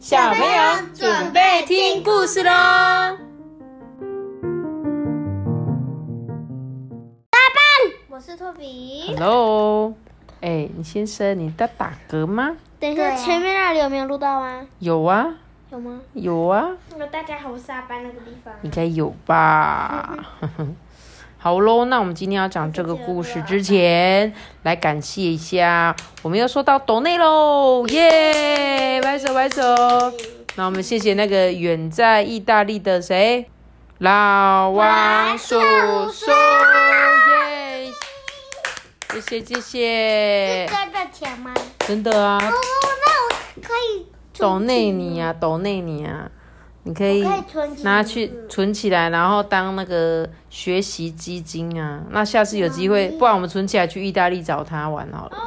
小朋友准备听故事喽！我是托比。Hello，哎，你先生，你在打嗝吗？等一下，前面那里有没有录到啊？有啊，有吗？有啊，那大家好，我是阿班那个地方。应该有吧。好喽，那我们今天要讲这个故事之前，来感谢一下，我们又收到抖内喽，耶！拍手拍手。那我们谢谢那个远在意大利的谁，老王叔叔，耶！谢谢谢谢，真的钱吗？真的啊，哦，那我可以抖内你啊，抖内你啊，你可以拿去存起来，然后当那个学习基金啊。那下次有机会，不然我们存起来去意大利找他玩好了。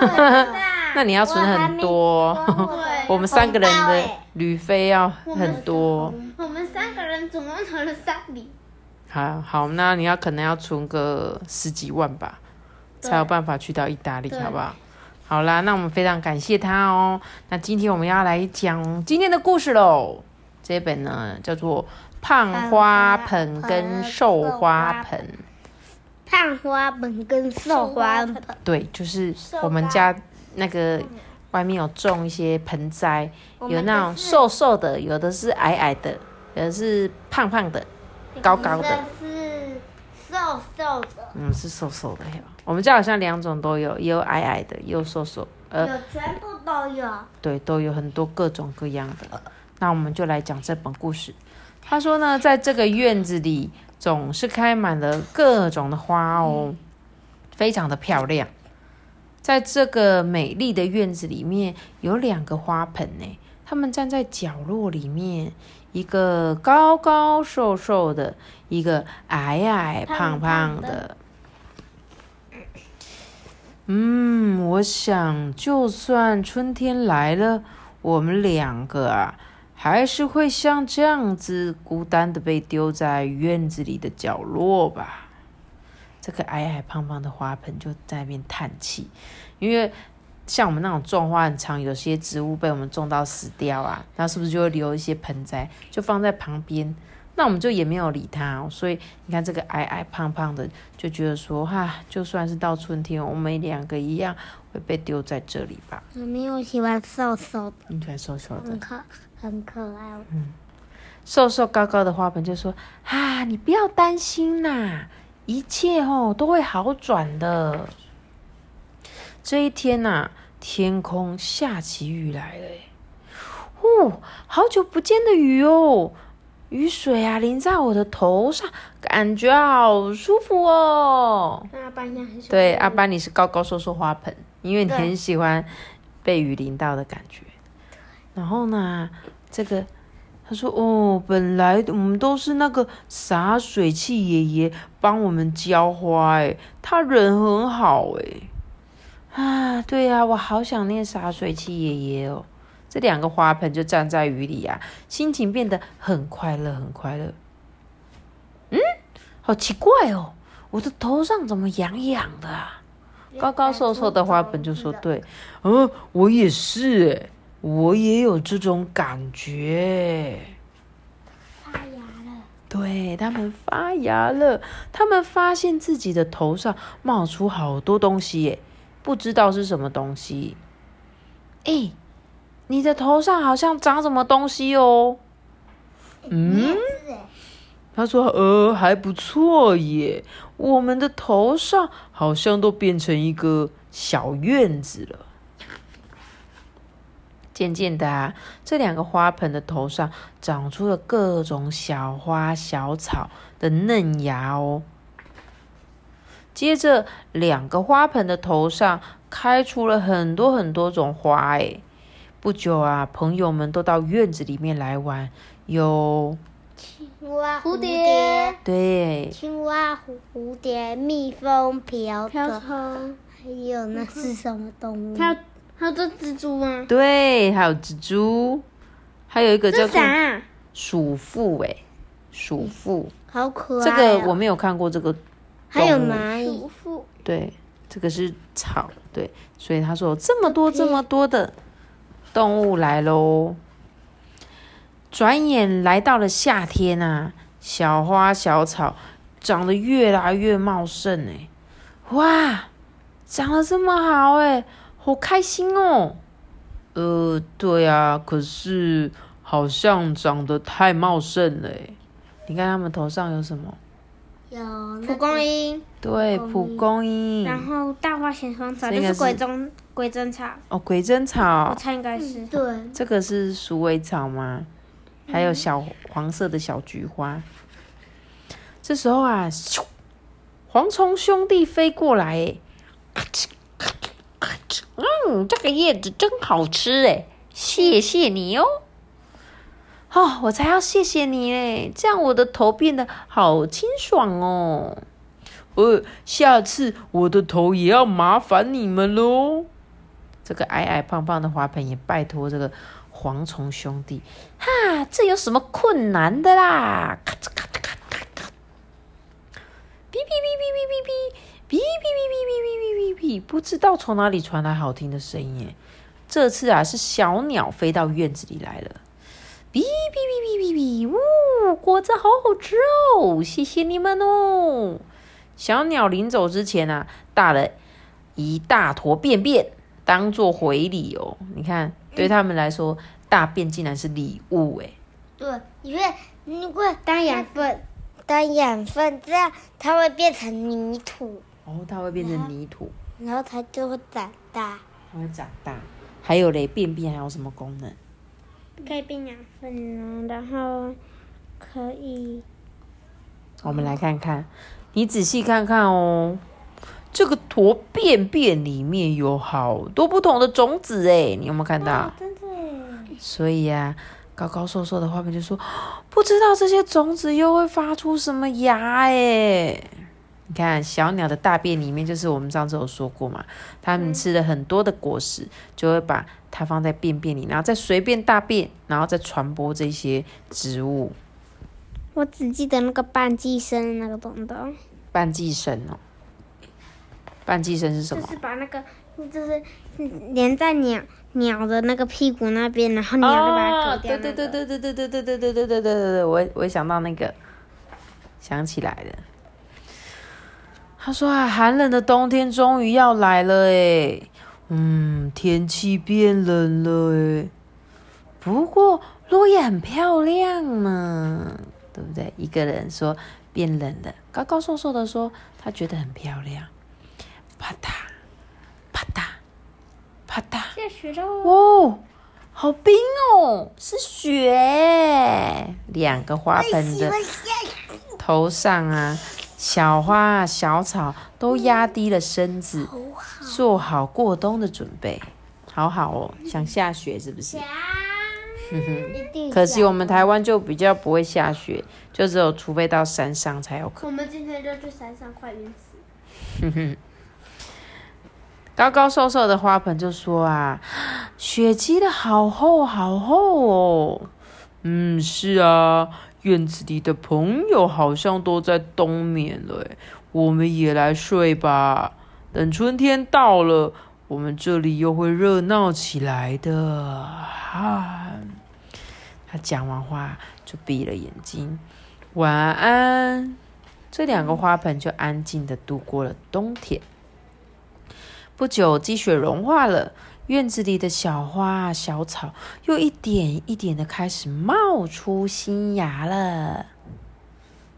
那你要存很多，我 们三个人的旅费要很多。我们三个人总共存了三笔。好好，那你要可能要存个十几万吧，才有办法去到意大利，好不好？好啦，那我们非常感谢他哦。那今天我们要来讲今天的故事喽。这本呢叫做《胖花盆跟瘦花盆》，胖花盆跟瘦花盆，对，就是我们家那个外面有种一些盆栽，有那种瘦瘦的，有的是矮矮的，有的是胖胖的，高高的。是瘦瘦的，嗯，是瘦瘦的呀。我们家好像两种都有，也有矮矮的，也有瘦瘦。呃，有全部都有。对，都有很多各种各样的。那我们就来讲这本故事。他说呢，在这个院子里总是开满了各种的花哦，非常的漂亮。在这个美丽的院子里面，有两个花盆呢，他们站在角落里面，一个高高瘦瘦的，一个矮矮胖胖的。嗯，我想，就算春天来了，我们两个啊，还是会像这样子孤单的被丢在院子里的角落吧。这个矮矮胖胖的花盆就在那边叹气，因为像我们那种种花很长，有些植物被我们种到死掉啊，那是不是就会留一些盆栽，就放在旁边？那我们就也没有理它、哦，所以你看这个矮矮胖胖的，就觉得说哈，就算是到春天，我们两个一样会被丢在这里吧。我没有喜欢瘦瘦的，你喜欢瘦瘦的很，可很可爱。嗯瘦瘦高高的花盆就说：“啊，你不要担心啦，一切哦都会好转的。”这一天呐、天空下起雨来了耶，哦，好久不见的雨哦，雨水啊淋在我的头上，感觉好舒服哦。那阿班应该很喜欢。对，阿班你是高高瘦瘦花盆，因为你很喜欢被雨淋到的感觉。然后呢，这个他说哦，本来我们都是那个洒水器爷爷帮我们浇花，哎，他人很好，哎，啊，对呀、我好想念洒水器爷爷哦。这两个花盆就站在雨里啊，心情变得很快乐，很快乐。嗯，好奇怪哦，我的头上怎么痒痒的啊？高高瘦瘦的花盆就说：“对，嗯，我也是，诶，我也有这种感觉。发芽了，对，他们发芽了，他们发现自己的头上冒出好多东西耶，不知道是什么东西。哎，你的头上好像长什么东西哦？嗯，他说：“呃，还不错耶，我们的头上好像都变成一个小院子了。”渐渐的啊，这两个花盆的头上长出了各种小花小草的嫩芽哦。接着，两个花盆的头上开出了很多很多种花，哎，不久啊，朋友们都到院子里面来玩，有青蛙、蝴蝶、对青蛙、蝴蝶、蜜蜂、瓢虫，还有那是什么动物？还有这蜘蛛吗？对，还有蜘蛛，还有一个叫做？鼠妇，哎，鼠妇，好可爱、这哦。个我没有看过这个还有蚂蚁鼠，妇，对，这个是草，对，所以他说有这么多这么多的动物来喽。转眼来到了夏天啊，小花小草长得越来越茂盛哎，哇，长得这么好哎，好开心哦。呃，对啊，可是好像长得太茂盛了哎。你看他们头上有什么？有蒲公英，对，蒲公英。然后大花咸丰草就是鬼针鬼针草。哦，鬼针草。我猜应该是。对。这个是鼠尾草吗？还有小黄色的小菊花。这时候啊，蝗虫兄弟飞过来，嗯，这个叶子真好吃哎，谢谢你哦。哦，我才要谢谢你嘞！这样我的头变得好清爽哦。呃，下次我的头也要麻烦你们喽。这个矮矮胖胖的花盆也拜托这个蝗虫兄弟。哈，这有什么困难的啦？不知道从哪里传来好听的声音耶。这次啊，是小鸟飞到院子里来了。哔哔哔哔哔哔，呜，果子好好吃哦！谢谢你们哦。小鸟临走之前啊，打了一大坨便便当做回礼哦。你看，对他们来说，大便竟然是礼物哎。对，因为如果当养分，当养分，这样它会变成泥土。哦，它会变成泥土，然后它就会长大。它会长大。还有嘞，便便还有什么功能？可以变养分然后可以。我们来看看，你仔细看看哦，这个坨便便里面有好多不同的种子哎，你有没有看到？真的。所以呀，高高瘦瘦的花盆就说，不知道这些种子又会发出什么芽哎。你看，小鸟的大便里面就是我们上次有说过嘛，它们吃了很多的果实，就会把它放在便便里，然后再随便大便，然后再传播这些植物。我只记得那个半寄生那个东东。半寄生哦，半寄生是什么？就是把那个，就是连在鸟鸟的那个屁股那边，然后鸟就把它割掉。对对对对对对对对对对对对对对，我我想到那个，想起来了。他说啊，寒冷的冬天终于要来了诶嗯，天气变冷了诶不过落叶很漂亮嘛，对不对？一个人说变冷了，高高瘦瘦的说他觉得很漂亮。啪嗒，啪嗒，啪嗒，下雪了哦，好冰哦，是雪。两个花盆的头上啊。小花、小草都压低了身子，做好过冬的准备。好好哦，想下雪是不是？可惜我们台湾就比较不会下雪，就只有除非到山上才有可能。我们今天就去山上，快晕死。高高瘦瘦的花盆就说啊，雪积的好厚好厚哦。嗯，是啊。院子里的朋友好像都在冬眠了，我们也来睡吧。等春天到了，我们这里又会热闹起来的。哈，他讲完话就闭了眼睛，晚安。这两个花盆就安静的度过了冬天。不久，积雪融化了。院子里的小花、小草又一点一点的开始冒出新芽了。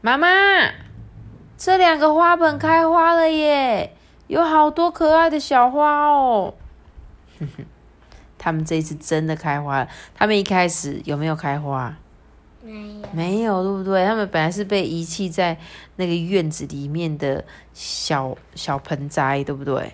妈妈，这两个花盆开花了耶，有好多可爱的小花哦。哼哼，他们这一次真的开花了。他们一开始有没有开花？没有，没有，对不对？他们本来是被遗弃在那个院子里面的小小盆栽，对不对？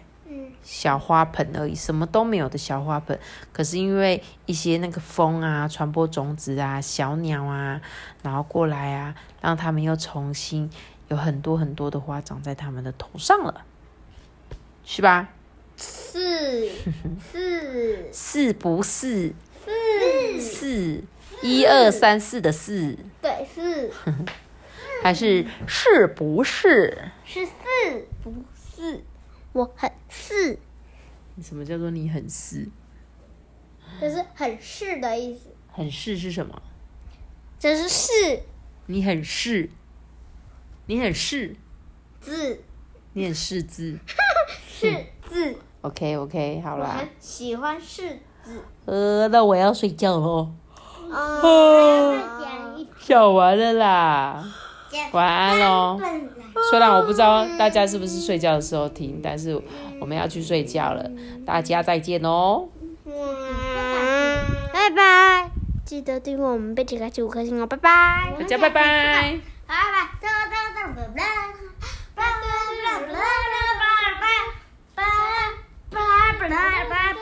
小花盆而已，什么都没有的小花盆。可是因为一些那个风啊，传播种子啊，小鸟啊，然后过来啊，让他们又重新有很多很多的花长在他们的头上了，是吧？是是是不是？是是一二三四的四。对，是。还是是不是？是是不是？我很是，什么叫做你很是？就是很是的意思。很是是什么？就是是你很是，你很是，字，你很 是字。是字。OK OK，好啦很，喜欢是字。呃，那我要睡觉喽。哦，再讲一讲完了啦，晚安喽。虽然我不知道大家是不是睡觉的时候听，但是我们要去睡觉了，大家再见哦。拜拜，记得订阅我们贝奇开启五颗星哦，拜拜，大家拜拜。拜拜，拜拜，拜拜，拜拜，拜拜，拜拜。